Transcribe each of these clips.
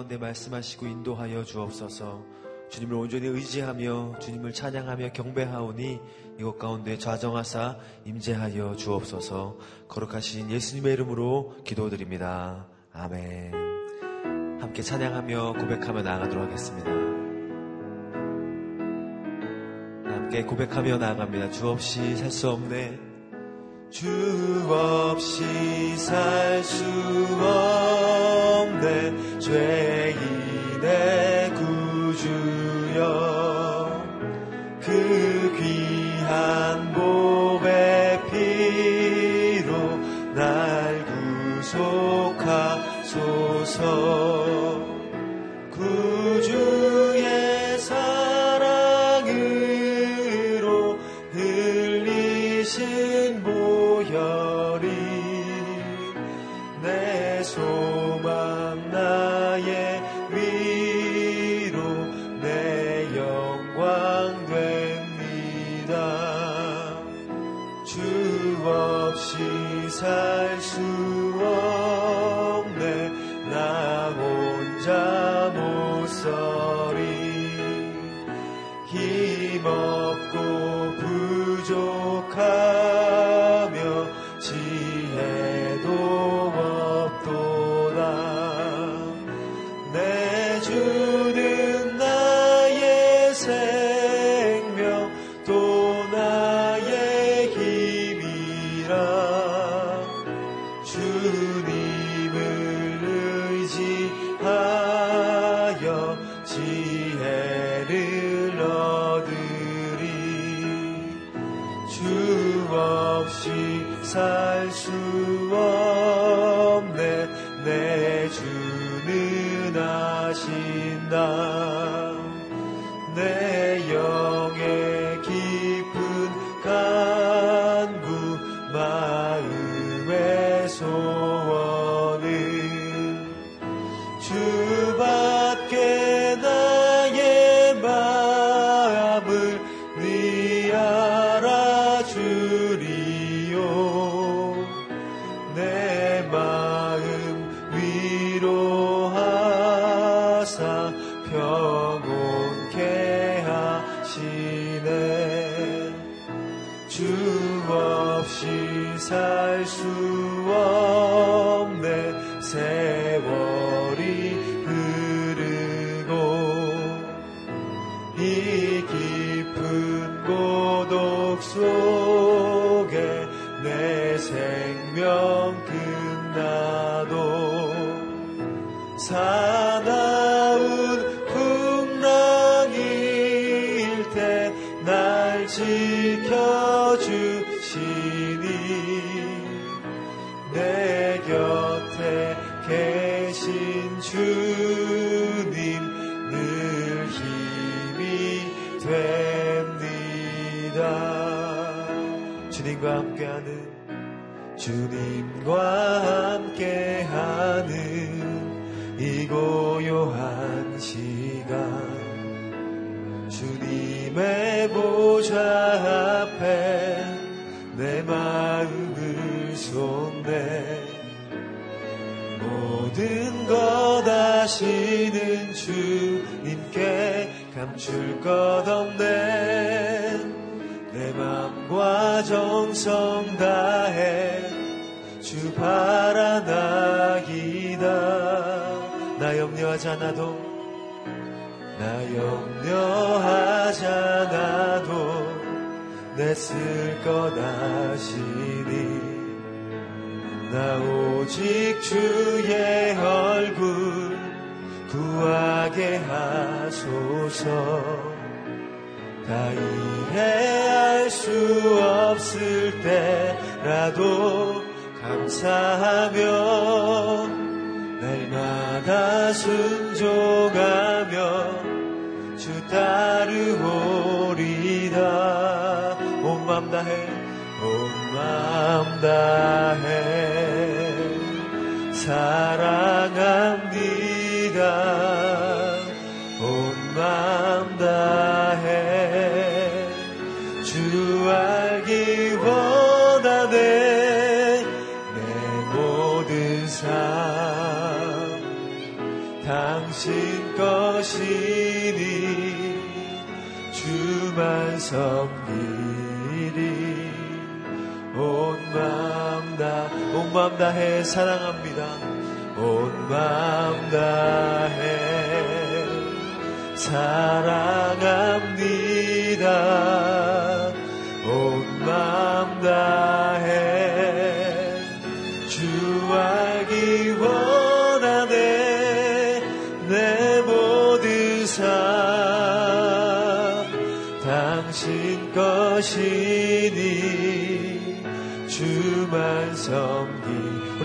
가운데 말씀하시고 인도하여 주옵소서. 주님을 온전히 의지하며 주님을 찬양하며 경배하오니 이곳 가운데 좌정하사 임재하여 주옵소서. 거룩하신 예수님의 이름으로 기도드립니다. 아멘. 함께 찬양하며 고백하며 나아가도록 하겠습니다. 함께 고백하며 나아갑니다. 주 없이 살 수 없네. 주 없이 살 수 없네. 죄인의 구주여. 그 귀한 보배 피로 날 구속하소서. 없이 살수 고독 속에 내 생명 끝나도 사 주님과 함께하는 이 고요한 시간. 주님의 보좌 앞에 내 마음을 쏟네 모든 것 아시는 주님께 감출 것 없네. 내 맘과 정성 다해 주 바라나이다. 나 염려하지 않아도 나 염려하지 않아도 내쓸것 아시니. 나 오직 주의 얼굴 구하게 하소서. 다 이해할 수 없을 때라도 감사하며 날마다 순종하며 주 따르오리다 온 맘 다해 온 맘 다해. 사랑합 것이니 주만 섬기리. 온 마음 다 온 마음 다해. 사랑합니다. 온 마음 다해. 사랑합니다. 온 마음 다해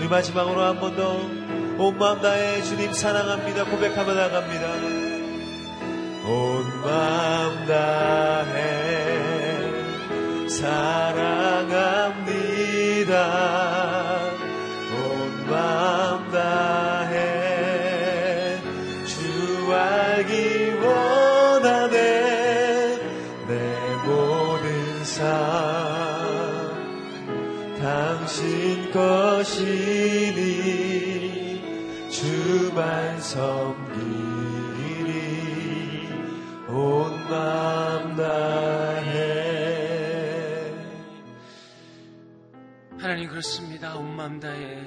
우리 마지막으로 한 번 더 온 마음 다해 주님 사랑합니다. 고백하며 나갑니다. 온 마음 다해 사랑합니다 마음 다해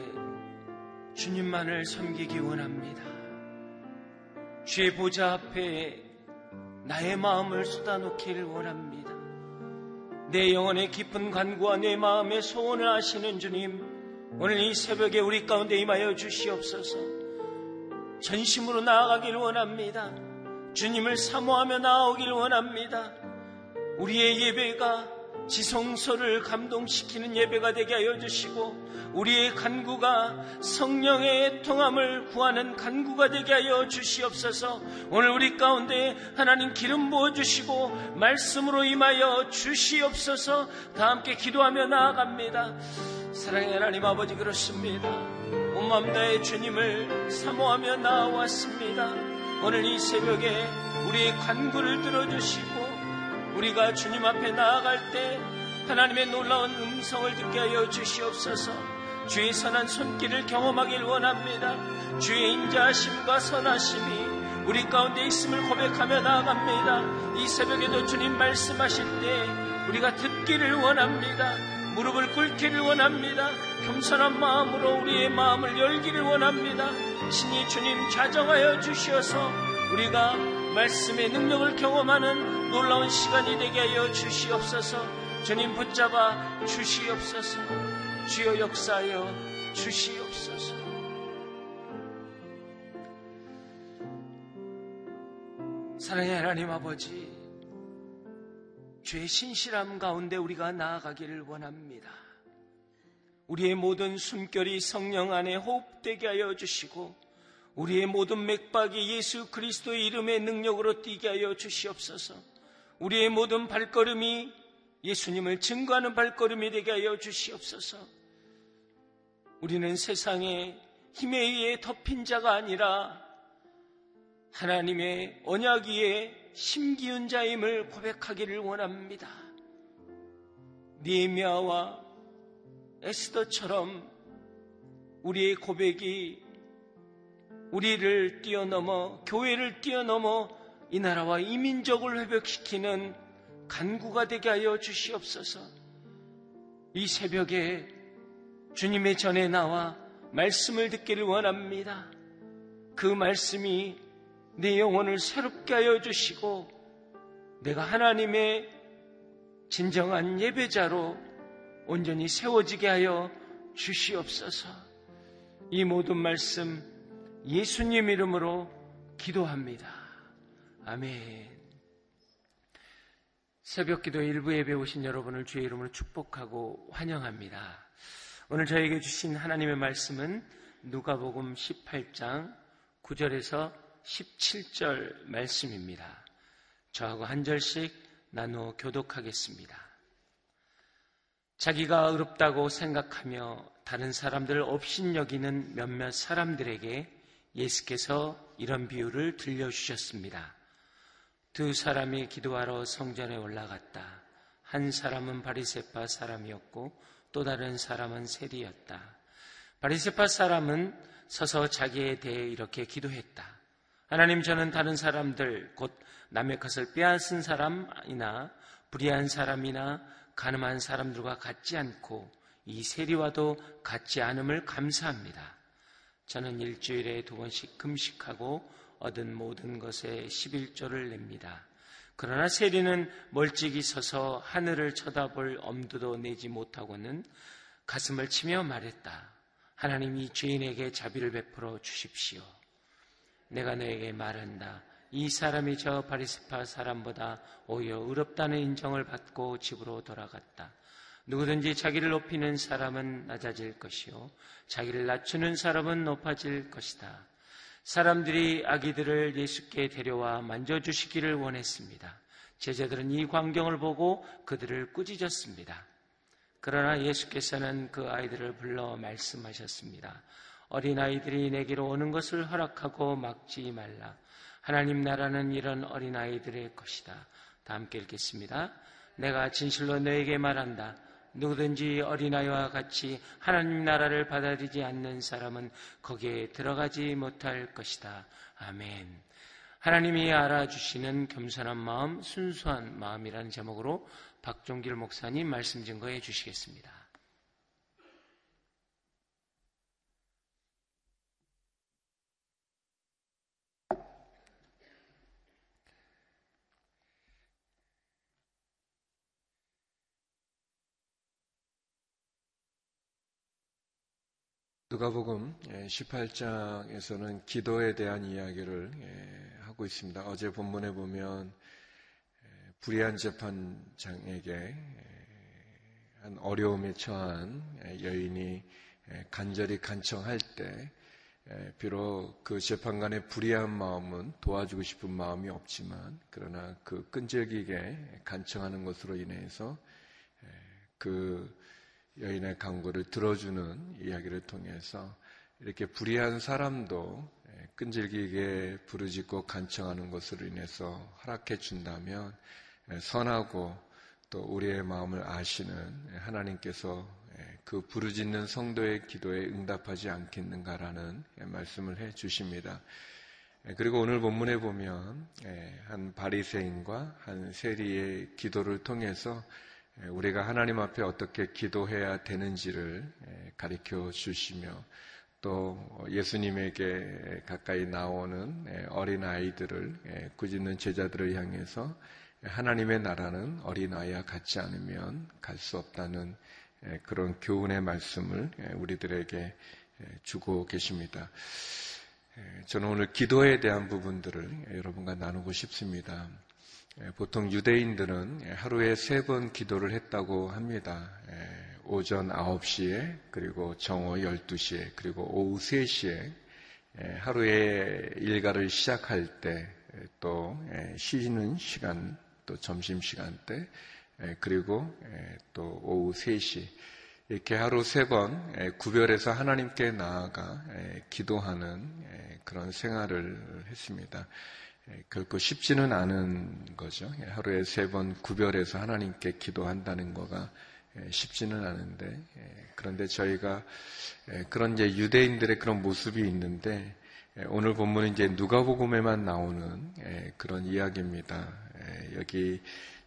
주님만을 섬기기 원합니다. 주의 보좌 앞에 나의 마음을 쏟아놓기를 원합니다. 내 영혼의 깊은 간구와 내 마음의 소원을 아시는 주님, 오늘 이 새벽에 우리 가운데 임하여 주시옵소서. 전심으로 나아가길 원합니다. 주님을 사모하며 나오길 원합니다. 우리의 예배가 지성소를 감동시키는 예배가 되게 하여 주시고 우리의 간구가 성령의 통함을 구하는 간구가 되게 하여 주시옵소서. 오늘 우리 가운데 하나님 기름 부어 주시고 말씀으로 임하여 주시옵소서. 다 함께 기도하며 나아갑니다. 사랑의 하나님 아버지 그렇습니다. 온 마음 다해 주님을 사모하며 나왔습니다. 오늘 이 새벽에 우리의 간구를 들어주시고 우리가 주님 앞에 나아갈 때 하나님의 놀라운 음성을 듣게 하여 주시옵소서 주의 선한 손길을 경험하길 원합니다. 주의 인자하심과 선하심이 우리 가운데 있음을 고백하며 나아갑니다. 이 새벽에도 주님 말씀하실 때 우리가 듣기를 원합니다. 무릎을 꿇기를 원합니다. 겸손한 마음으로 우리의 마음을 열기를 원합니다. 신이 주님 자정하여 주시어서 우리가 말씀의 능력을 경험하는 놀라운 시간이 되게 하여 주시옵소서. 주님 붙잡아 주시옵소서. 주여 역사하여 주시옵소서. 사랑의 하나님 아버지 죄의 신실함 가운데 우리가 나아가기를 원합니다. 우리의 모든 숨결이 성령 안에 호흡되게 하여 주시고 우리의 모든 맥박이 예수 그리스도의 이름의 능력으로 뛰게 하여 주시옵소서. 우리의 모든 발걸음이 예수님을 증거하는 발걸음이 되게 하여 주시옵소서. 우리는 세상의 힘에 의해 덮인 자가 아니라 하나님의 언약 위에 심기운 자임을 고백하기를 원합니다. 니에미아와 에스더처럼 우리의 고백이 우리를 뛰어넘어 교회를 뛰어넘어 이 나라와 이 민족을 회복시키는 간구가 되게 하여 주시옵소서. 이 새벽에 주님의 전에 나와 말씀을 듣기를 원합니다. 그 말씀이 내 영혼을 새롭게 하여 주시고 내가 하나님의 진정한 예배자로 온전히 세워지게 하여 주시옵소서. 이 모든 말씀 예수님 이름으로 기도합니다. 아멘. 새벽 기도 일부 예배 오신 여러분을 주의 이름으로 축복하고 환영합니다. 오늘 저에게 주신 하나님의 말씀은 누가복음 18장 9절에서 17절 말씀입니다. 저하고 한 절씩 나누어 교독하겠습니다. 자기가 의롭다고 생각하며 다른 사람들을 업신여기는 몇몇 사람들에게 예수께서 이런 비유를 들려주셨습니다. 두 사람이 기도하러 성전에 올라갔다. 한 사람은 바리세파 사람이었고 또 다른 사람은 세리였다. 바리세파 사람은 서서 자기에 대해 이렇게 기도했다. 하나님 저는 다른 사람들 곧 남의 것을 빼앗은 사람이나 불의한 사람이나 가늠한 사람들과 같지 않고 이 세리와도 같지 않음을 감사합니다. 저는 일주일에 두 번씩 금식하고 얻은 모든 것에 11조를 냅니다. 그러나 세리는 멀찍이 서서 하늘을 쳐다볼 엄두도 내지 못하고는 가슴을 치며 말했다. 하나님 이 죄인에게 자비를 베풀어 주십시오. 내가 너에게 말한다. 이 사람이 저 바리스파 사람보다 오히려 의롭다는 인정을 받고 집으로 돌아갔다. 누구든지 자기를 높이는 사람은 낮아질 것이요. 자기를 낮추는 사람은 높아질 것이다. 사람들이 아기들을 예수께 데려와 만져주시기를 원했습니다. 제자들은 이 광경을 보고 그들을 꾸짖었습니다. 그러나 예수께서는 그 아이들을 불러 말씀하셨습니다. 어린아이들이 내게로 오는 것을 허락하고 막지 말라. 하나님 나라는 이런 어린아이들의 것이다. 다 함께 읽겠습니다. 내가 진실로 너에게 말한다. 누구든지 어린아이와 같이 하나님 나라를 받아들이지 않는 사람은 거기에 들어가지 못할 것이다. 아멘. 하나님이 알아주시는 겸손한 마음, 순수한 마음이라는 제목으로 박종길 목사님 말씀 증거해 주시겠습니다. 누가복음 18장에서는 예, 기도에 대한 이야기를 예, 하고 있습니다. 어제 본문에 보면 예, 불의한 재판장에게 한 어려움에 처한 여인이 간절히 간청할 때 비록 그 재판관의 불의한 마음은 도와주고 싶은 마음이 없지만 그러나 그 끈질기게 간청하는 것으로 인해서 그 여인의 강구를 들어주는 이야기를 통해서 이렇게 불의한 사람도 끈질기게 부르짖고 간청하는 것으로 인해서 허락해 준다면 선하고 또 우리의 마음을 아시는 하나님께서 그 부르짖는 성도의 기도에 응답하지 않겠는가라는 말씀을 해 주십니다. 그리고 오늘 본문에 보면 한 바리새인과 한 세리의 기도를 통해서 예, 우리가 하나님 앞에 어떻게 기도해야 되는지를 예, 가르쳐 주시며 또 예수님에게 가까이 나오는 예, 어린 아이들을 꾸짖는 제자들을 향해서 하나님의 나라는 어린 아이와 같지 않으면 갈 수 없다는 그런 교훈의 말씀을 우리들에게 주고 계십니다. 저는 오늘 기도에 대한 부분들을 여러분과 나누고 싶습니다. 예, 보통 유대인들은 하루에 세 번 기도를 했다고 합니다. 예, 오전 9시에, 그리고 정오 12시에, 그리고 오후 3시에 예, 하루에 일과를 시작할 때, 또 쉬는 시간, 또 점심 시간 때, 그리고 또 오후 3시, 이렇게 하루 세 번 구별해서 하나님께 나아가 기도하는 그런 생활을 했습니다. 예, 결코 쉽지는 않은 거죠. 예, 하루에 세 번 구별해서 하나님께 기도한다는 거가 예, 쉽지는 않은데 그런데 저희가 그런 이제 유대인들의 그런 모습이 있는데 오늘 본문은 이제 누가복음에만 나오는 그런 이야기입니다. 여기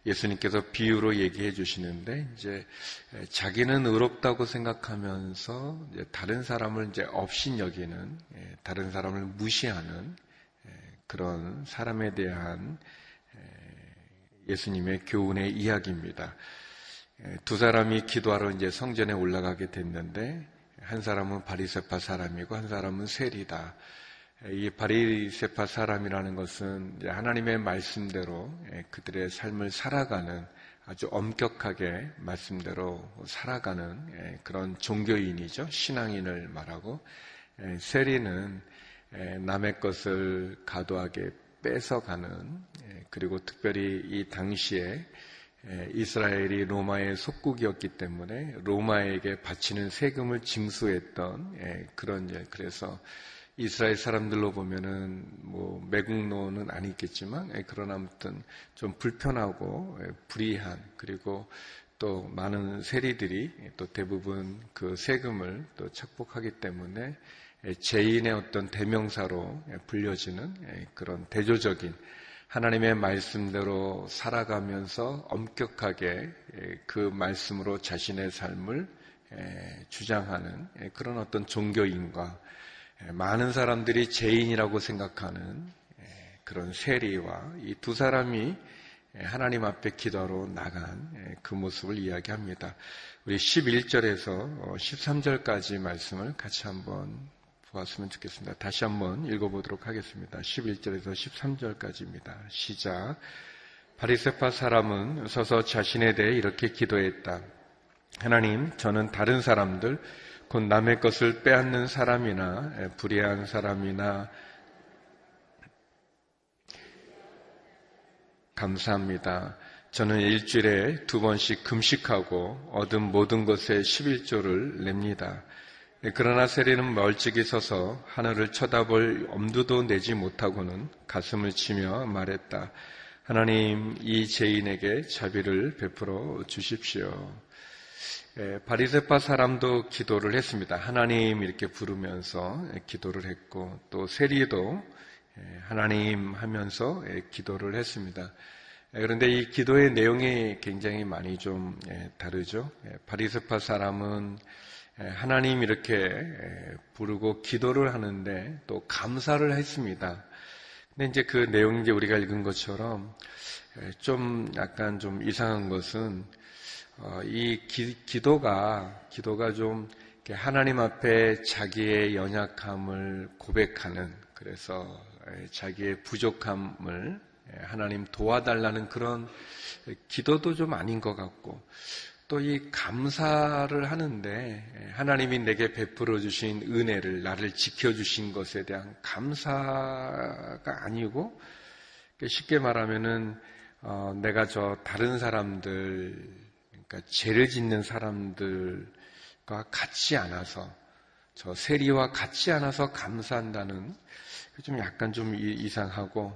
예수님께서 비유로 얘기해 주시는데 이제 자기는 의롭다고 생각하면서 다른 사람을 이제 없인 여기는 다른 사람을 무시하는 그런 사람에 대한 예수님의 교훈의 이야기입니다. 두 사람이 기도하러 이제 성전에 올라가게 됐는데 한 사람은 바리세파 사람이고 한 사람은 세리다. 이 바리세파 사람이라는 것은 하나님의 말씀대로 그들의 삶을 살아가는 아주 엄격하게 말씀대로 살아가는 그런 종교인이죠. 신앙인을 말하고 세리는 남의 것을 가도하게 뺏어가는 그리고 특별히 이 당시에 이스라엘이 로마의 속국이었기 때문에 로마에게 바치는 세금을 징수했던 그런 그래서 이스라엘 사람들로 보면은 뭐 매국노는 아니겠지만 그러나 아무튼 좀 불편하고 불이한 그리고 또 많은 세리들이 또 대부분 그 세금을 또 착복하기 때문에 죄인의 어떤 대명사로 불려지는 그런 대조적인 하나님의 말씀대로 살아가면서 엄격하게 그 말씀으로 자신의 삶을 주장하는 그런 어떤 종교인과 많은 사람들이 죄인이라고 생각하는 그런 세리와 이 두 사람이 하나님 앞에 기도하러 나간 그 모습을 이야기합니다. 우리 11절에서 13절까지 말씀을 같이 한번 보았으면 좋겠습니다. 다시 한번 읽어보도록 하겠습니다. 11절에서 13절까지입니다. 시작. 바리세파 사람은 서서 자신에 대해 이렇게 기도했다. 하나님, 저는 다른 사람들, 곧 남의 것을 빼앗는 사람이나 불의한 사람이나 감사합니다. 저는 일주일에 두 번씩 금식하고 얻은 모든 것에 11조를 냅니다. 네, 그러나 세리는 멀찍이 서서 하늘을 쳐다볼 엄두도 내지 못하고는 가슴을 치며 말했다. 하나님, 이 죄인에게 자비를 베풀어 주십시오. 예, 바리세파 사람도 기도를 했습니다. 하나님 이렇게 부르면서 기도를 했고 또 세리도 예, 하나님 하면서 예, 기도를 했습니다. 그런데 이 기도의 내용이 굉장히 많이 좀 다르죠. 바리세파 사람은 하나님 이렇게 부르고 기도를 하는데 또 감사를 했습니다. 근데 이제 그 내용 이제 우리가 읽은 것처럼 좀 약간 좀 이상한 것은 어, 이 기, 도가 기도가 좀 하나님 앞에 자기의 연약함을 고백하는 그래서 자기의 부족함을 하나님 도와달라는 그런 기도도 좀 아닌 것 같고 또 이 감사를 하는데 하나님이 내게 베풀어 주신 은혜를 나를 지켜 주신 것에 대한 감사가 아니고 쉽게 말하면은 어, 내가 저 다른 사람들 그러니까 죄를 짓는 사람들과 같지 않아서 저 세리와 같지 않아서 감사한다는 좀 약간 좀 이상하고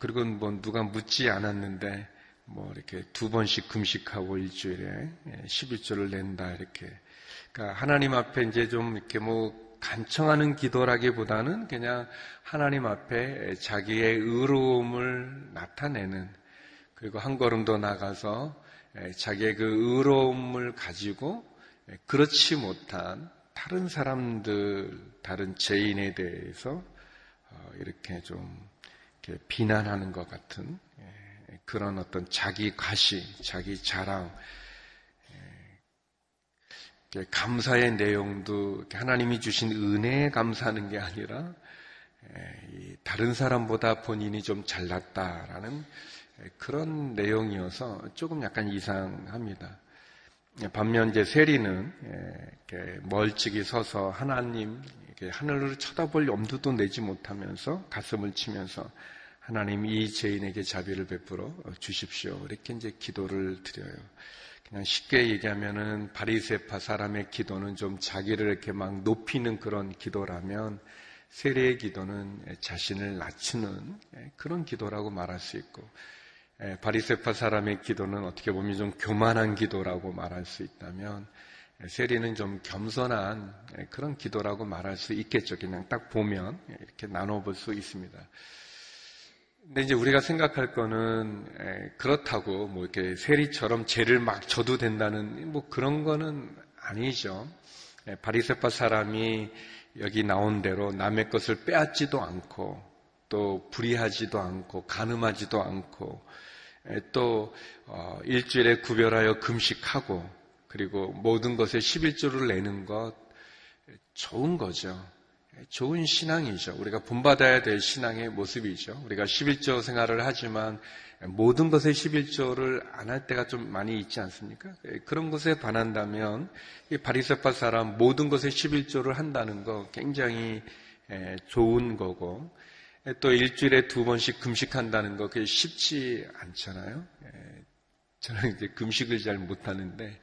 그리고 뭐 누가 묻지 않았는데 뭐 이렇게 두 번씩 금식하고 일주일에 11조를 예, 낸다 이렇게. 그러니까 하나님 앞에 이제 좀 이렇게 뭐 간청하는 기도라기보다는 그냥 하나님 앞에 자기의 의로움을 나타내는 그리고 한 걸음 더 나가서 예, 자기의 그 의로움을 가지고 예, 그렇지 못한 다른 사람들, 다른 죄인에 대해서 어, 이렇게 좀 이렇게 비난하는 것 같은 그런 어떤 자기 과시, 자기 자랑, 감사의 내용도 하나님이 주신 은혜에 감사하는 게 아니라 다른 사람보다 본인이 좀 잘났다라는 그런 내용이어서 조금 약간 이상합니다. 반면 이제 세리는 멀찍이 서서 하나님 하늘을 쳐다볼 염두도 내지 못하면서 가슴을 치면서 하나님 이 죄인에게 자비를 베풀어 주십시오. 이렇게 이제 기도를 드려요. 그냥 쉽게 얘기하면은 바리세파 사람의 기도는 좀 자기를 이렇게 막 높이는 그런 기도라면 세례의 기도는 자신을 낮추는 그런 기도라고 말할 수 있고 바리세파 사람의 기도는 어떻게 보면 좀 교만한 기도라고 말할 수 있다면 세리는 좀 겸손한 그런 기도라고 말할 수 있겠죠. 그냥 딱 보면 이렇게 나눠볼 수 있습니다. 근데 이제 우리가 생각할 거는 그렇다고 뭐 이렇게 세리처럼 죄를 막 져도 된다는 뭐 그런 거는 아니죠. 바리새파 사람이 여기 나온 대로 남의 것을 빼앗지도 않고 또 불의하지도 않고 가늠하지도 않고 또 어, 일주일에 구별하여 금식하고 그리고 모든 것에 11조를 내는 것 좋은 거죠. 좋은 신앙이죠. 우리가 본받아야 될 신앙의 모습이죠. 우리가 11조 생활을 하지만 모든 것에 11조를 안 할 때가 좀 많이 있지 않습니까? 예, 그런 것에 반한다면 이 바리새파 사람 모든 것에 11조를 한다는 거 굉장히 예, 좋은 거고 예, 또 일주일에 두 번씩 금식한다는 거 그게 쉽지 않잖아요. 저는 이제 금식을 잘 못하는데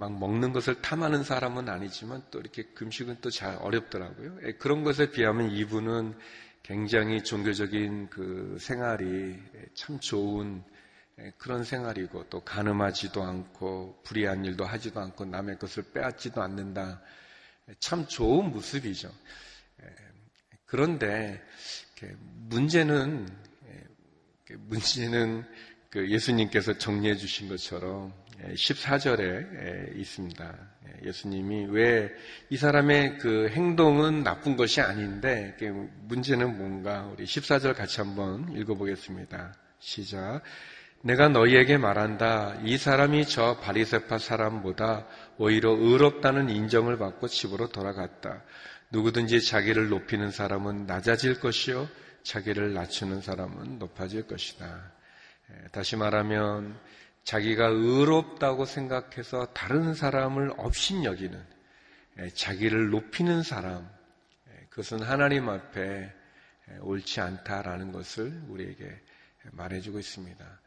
막 먹는 것을 탐하는 사람은 아니지만 또 이렇게 금식은 또 잘 어렵더라고요. 예, 그런 것에 비하면 이분은 굉장히 종교적인 그 생활이 참 좋은 예, 그런 생활이고 또 가늠하지도 않고 불의한 일도 하지도 않고 남의 것을 빼앗지도 않는다. 참 좋은 모습이죠. 그런데 문제는 문제는 그 예수님께서 정리해 주신 것처럼 14절에 있습니다. 예수님이 왜 이 사람의 그 행동은 나쁜 것이 아닌데 문제는 뭔가 우리 14절 같이 한번 읽어보겠습니다. 시작. 내가 너희에게 말한다. 이 사람이 저 바리세파 사람보다 오히려 의롭다는 인정을 받고 집으로 돌아갔다. 누구든지 자기를 높이는 사람은 낮아질 것이요. 자기를 낮추는 사람은 높아질 것이다. 다시 말하면 자기가 의롭다고 생각해서 다른 사람을 업신여기는 자기를 높이는 사람 그것은 하나님 앞에 옳지 않다라는 것을 우리에게 말해주고 있습니다.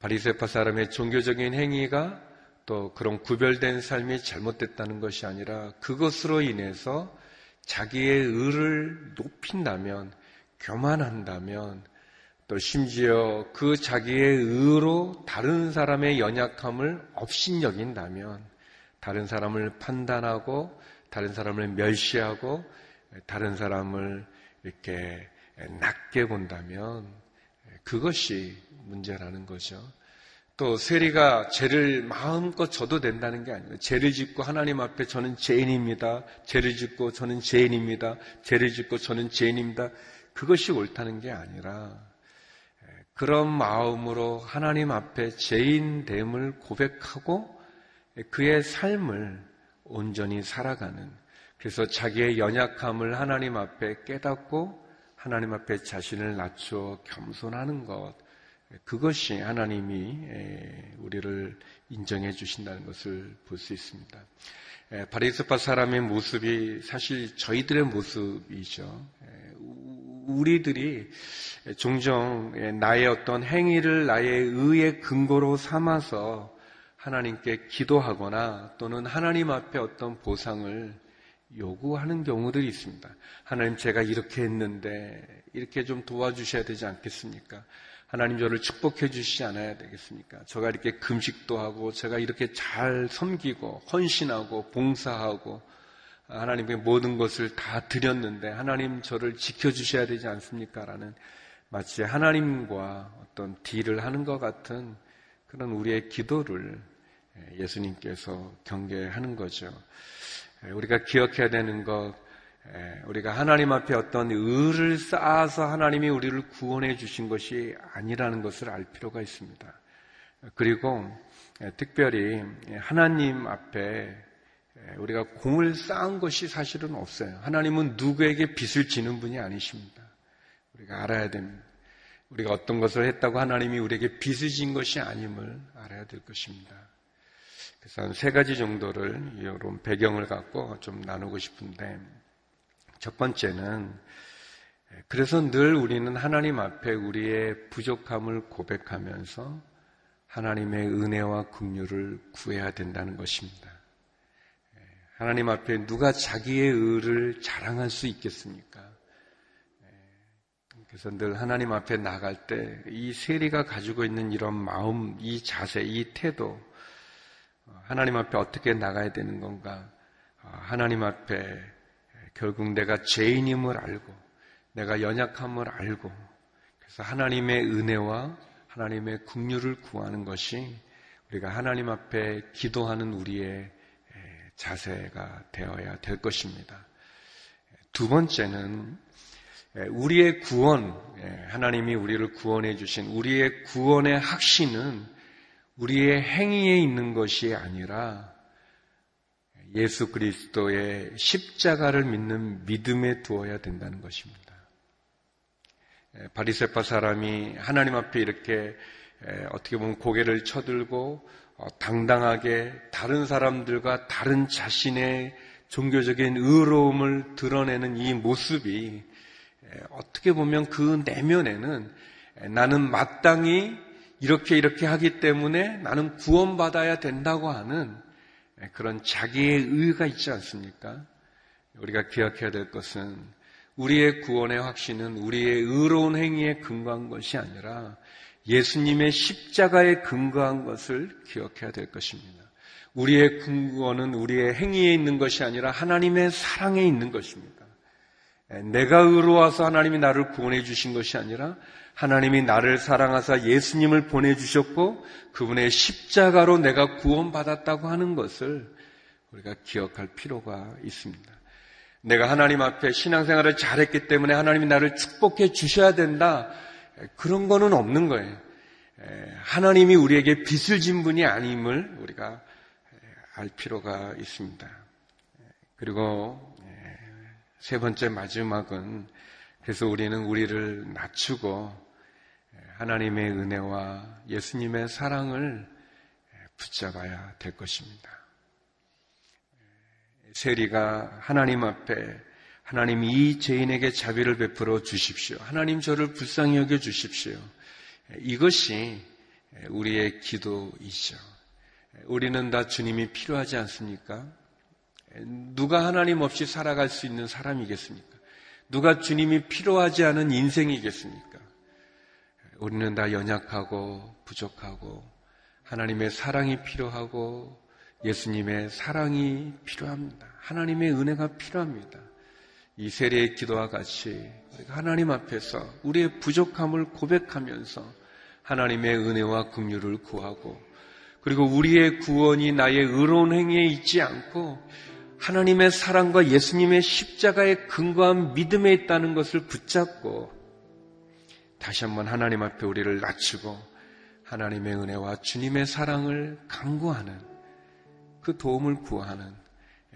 바리세파 사람의 종교적인 행위가 또 그런 구별된 삶이 잘못됐다는 것이 아니라 그것으로 인해서 자기의 의를 높인다면 교만한다면 또 심지어 그 자기의 의로 다른 사람의 연약함을 업신여긴다면 다른 사람을 판단하고 다른 사람을 멸시하고 다른 사람을 이렇게 낮게 본다면 그것이 문제라는 거죠. 또 세리가 죄를 마음껏 져도 된다는 게 아니에요. 죄를 짓고 하나님 앞에 저는 죄인입니다. 죄를 짓고 저는 죄인입니다. 죄를 짓고 저는 죄인입니다. 그것이 옳다는 게 아니라 그런 마음으로 하나님 앞에 죄인됨을 고백하고 그의 삶을 온전히 살아가는 그래서 자기의 연약함을 하나님 앞에 깨닫고 하나님 앞에 자신을 낮추어 겸손하는 것 그것이 하나님이 우리를 인정해 주신다는 것을 볼 수 있습니다. 바리스파 사람의 모습이 사실 저희들의 모습이죠. 우리들이 종종 나의 어떤 행위를 나의 의의 근거로 삼아서 하나님께 기도하거나 또는 하나님 앞에 어떤 보상을 요구하는 경우들이 있습니다. 하나님 제가 이렇게 했는데 이렇게 좀 도와주셔야 되지 않겠습니까? 하나님 저를 축복해 주시지 않아야 되겠습니까? 제가 이렇게 금식도 하고 제가 이렇게 잘 섬기고 헌신하고 봉사하고 하나님께 모든 것을 다 드렸는데 하나님 저를 지켜주셔야 되지 않습니까? 라는 마치 하나님과 어떤 딜을 하는 것 같은 그런 우리의 기도를 예수님께서 경계하는 거죠. 우리가 기억해야 되는 것, 우리가 하나님 앞에 어떤 의를 쌓아서 하나님이 우리를 구원해 주신 것이 아니라는 것을 알 필요가 있습니다. 그리고 특별히 하나님 앞에 예, 우리가 공을 쌓은 것이 사실은 없어요. 하나님은 누구에게 빚을 지는 분이 아니십니다. 우리가 알아야 됩니다. 우리가 어떤 것을 했다고 하나님이 우리에게 빚을 진 것이 아님을 알아야 될 것입니다. 그래서 한 세 가지 정도를 이런 배경을 갖고 좀 나누고 싶은데 첫 번째는 예, 그래서 늘 우리는 하나님 앞에 우리의 부족함을 고백하면서 하나님의 은혜와 긍휼을 구해야 된다는 것입니다. 하나님 앞에 누가 자기의 의를 자랑할 수 있겠습니까? 네. 그래서 늘 하나님 앞에 나갈 때 이 세리가 가지고 있는 이런 마음, 이 자세, 이 태도, 어, 하나님 앞에 어떻게 나가야 되는 건가? 어, 하나님 앞에 결국 내가 죄인임을 알고, 내가 연약함을 알고, 그래서 하나님의 은혜와 하나님의 국류를 구하는 것이 우리가 하나님 앞에 기도하는 우리의 자세가 되어야 될 것입니다. 두 번째는 우리의 구원, 하나님이 우리를 구원해 주신 우리의 구원의 확신은 우리의 행위에 있는 것이 아니라 예수 그리스도의 십자가를 믿는 믿음에 두어야 된다는 것입니다. 바리세파 사람이 하나님 앞에 이렇게 어떻게 보면 고개를 쳐들고 어, 당당하게 다른 사람들과 다른 자신의 종교적인 의로움을 드러내는 이 모습이 어떻게 보면 그 내면에는 나는 마땅히 이렇게 이렇게 하기 때문에 나는 구원받아야 된다고 하는 그런 자기의 의가 있지 않습니까? 우리가 기억해야 될 것은 우리의 구원의 확신은 우리의 의로운 행위에 근거한 것이 아니라 예수님의 십자가에 근거한 것을 기억해야 될 것입니다. 우리의 근거는 우리의 행위에 있는 것이 아니라 하나님의 사랑에 있는 것입니다. 내가 의로워서 하나님이 나를 구원해 주신 것이 아니라 하나님이 나를 사랑하사 예수님을 보내주셨고 그분의 십자가로 내가 구원받았다고 하는 것을 우리가 기억할 필요가 있습니다. 내가 하나님 앞에 신앙생활을 잘했기 때문에 하나님이 나를 축복해 주셔야 된다. 그런 거는 없는 거예요. 하나님이 우리에게 빚을 진 분이 아님을 우리가 알 필요가 있습니다. 그리고 세 번째 마지막은 그래서 우리는 우리를 낮추고 하나님의 은혜와 예수님의 사랑을 붙잡아야 될 것입니다. 세리가 하나님 앞에 하나님 이 죄인에게 자비를 베풀어 주십시오. 하나님 저를 불쌍히 여겨 주십시오. 이것이 우리의 기도이죠. 우리는 다 주님이 필요하지 않습니까? 누가 하나님 없이 살아갈 수 있는 사람이겠습니까? 누가 주님이 필요하지 않은 인생이겠습니까? 우리는 다 연약하고 부족하고 하나님의 사랑이 필요하고 예수님의 사랑이 필요합니다. 하나님의 은혜가 필요합니다. 이 세례의 기도와 같이 하나님 앞에서 우리의 부족함을 고백하면서 하나님의 은혜와 긍휼을 구하고 그리고 우리의 구원이 나의 의로운 행위에 있지 않고 하나님의 사랑과 예수님의 십자가의 근거한 믿음에 있다는 것을 붙잡고 다시 한번 하나님 앞에 우리를 낮추고 하나님의 은혜와 주님의 사랑을 강구하는 그 도움을 구하는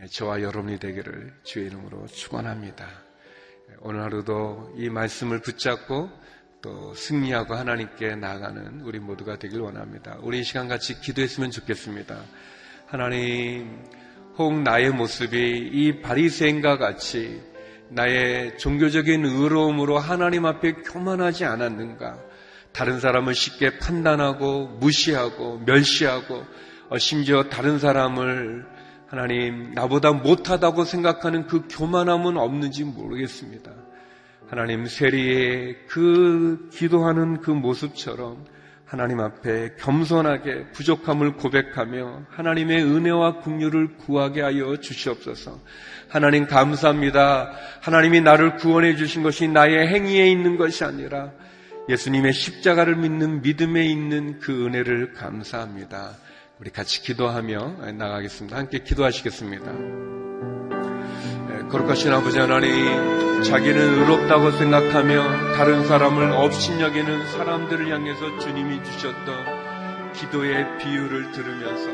저와 여러분이 되기를 주의 이름으로 축원합니다. 오늘 하루도 이 말씀을 붙잡고 또 승리하고 하나님께 나아가는 우리 모두가 되길 원합니다. 우리 이 시간 같이 기도했으면 좋겠습니다. 하나님, 혹 나의 모습이 이 바리새인과 같이 나의 종교적인 의로움으로 하나님 앞에 교만하지 않았는가? 다른 사람을 쉽게 판단하고 무시하고 멸시하고 어, 심지어 다른 사람을 하나님 나보다 못하다고 생각하는 그 교만함은 없는지 모르겠습니다. 하나님 세리의 그 기도하는 그 모습처럼 하나님 앞에 겸손하게 부족함을 고백하며 하나님의 은혜와 국류를 구하게 하여 주시옵소서. 하나님 감사합니다. 하나님이 나를 구원해 주신 것이 나의 행위에 있는 것이 아니라 예수님의 십자가를 믿는 믿음에 있는 그 은혜를 감사합니다. 우리 같이 기도하며 나가겠습니다. 함께 기도하시겠습니다. 거룩하신 아버지 하나님, 자기는 의롭다고 생각하며 다른 사람을 업신여기는 사람들을 향해서 주님이 주셨던 기도의 비유를 들으면서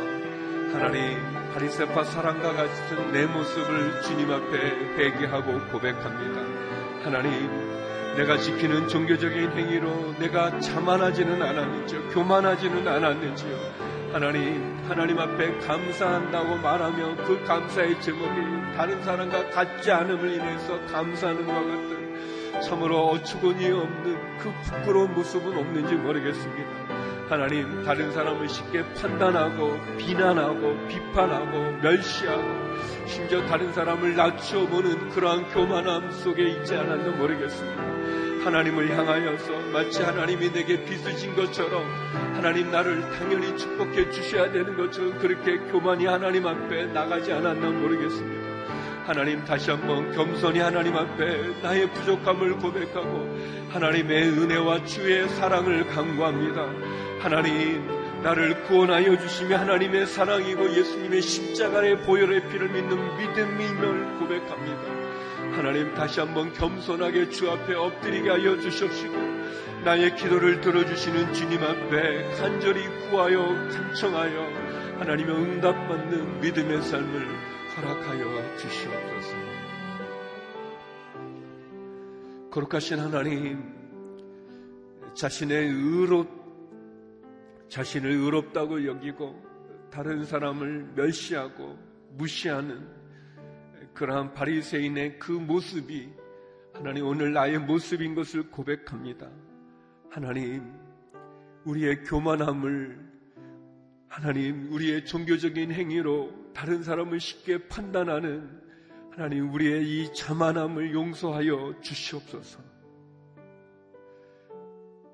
하나님, 바리세파 사랑과 같은 내 모습을 주님 앞에 회개하고 고백합니다. 하나님, 내가 지키는 종교적인 행위로 내가 자만하지는 않았는지요, 교만하지는 않았는지요. 하나님, 하나님 앞에 감사한다고 말하며 그 감사의 제목이 다른 사람과 같지 않음을 인해서 감사하는 것 같은 참으로 어처구니 없는 그 부끄러운 모습은 없는지 모르겠습니다. 하나님, 다른 사람을 쉽게 판단하고 비난하고 비판하고 멸시하고 심지어 다른 사람을 낮춰보는 그러한 교만함 속에 있지 않았나 모르겠습니다. 하나님을 향하여서 마치 하나님이 내게 진 것처럼 하나님 나를 당연히 축복해 주셔야 되는 것처럼 그렇게 교만이 하나님 앞에 나가지 않았나 모르겠습니다. 하나님 다시 한번 겸손히 하나님 앞에 나의 부족함을 고백하고 하나님의 은혜와 주의 사랑을 강구합니다. 하나님 나를 구원하여 주시며 하나님의 사랑이고 예수님의 십자가의 보혈의 피를 믿는 믿음임을 고백합니다. 하나님 다시 한번 겸손하게 주 앞에 엎드리게 하여 주십시고 나의 기도를 들어주시는 주님 앞에 간절히 구하여 간청하여 하나님의 응답받는 믿음의 삶을 허락하여 주시옵소서. 거룩하신 하나님, 자신의 의로, 자신을 의롭다고 여기고 다른 사람을 멸시하고 무시하는 그러한 바리새인의 그 모습이 하나님 오늘 나의 모습인 것을 고백합니다. 하나님 우리의 교만함을 하나님 우리의 종교적인 행위로 다른 사람을 쉽게 판단하는 하나님 우리의 이 자만함을 용서하여 주시옵소서.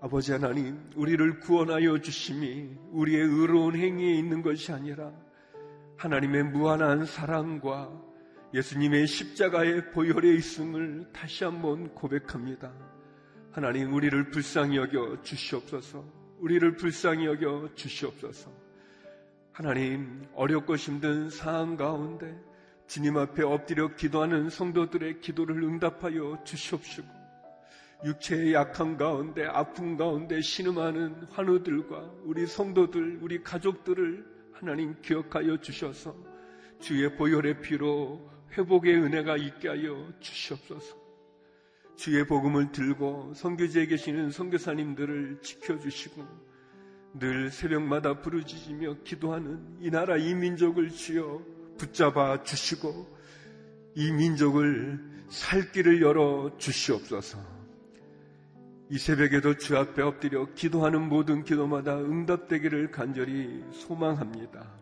아버지 하나님 우리를 구원하여 주심이 우리의 의로운 행위에 있는 것이 아니라 하나님의 무한한 사랑과 예수님의 십자가의 보혈에 있음을 다시 한번 고백합니다. 하나님 우리를 불쌍히 여겨 주시옵소서. 우리를 불쌍히 여겨 주시옵소서. 하나님 어렵고 힘든 상황 가운데 주님 앞에 엎드려 기도하는 성도들의 기도를 응답하여 주시옵시고 육체의 약한 가운데 아픔 가운데 신음하는 환우들과 우리 성도들 우리 가족들을 하나님 기억하여 주셔서 주의 보혈의 피로 회복의 은혜가 있게 하여 주시옵소서. 주의 복음을 들고 선교지에 계시는 선교사님들을 지켜주시고 늘 새벽마다 부르짖으며 기도하는 이 나라 이 민족을 주여 붙잡아 주시고 이 민족을 살 길을 열어 주시옵소서. 이 새벽에도 주 앞에 엎드려 기도하는 모든 기도마다 응답되기를 간절히 소망합니다.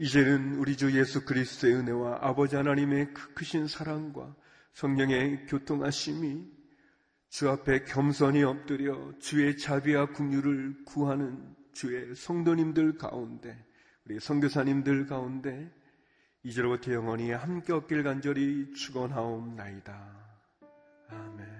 이제는 우리 주 예수 그리스도의 은혜와 아버지 하나님의 그 크신 사랑과 성령의 교통하심이 주 앞에 겸손히 엎드려 주의 자비와 국류를 구하는 주의 성도님들 가운데 우리 성교사님들 가운데 이제로부터 영원히 함께 없길 간절히 축원하옵나이다. 아멘.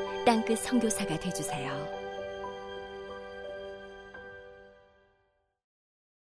땅끝 성교사가 되주세요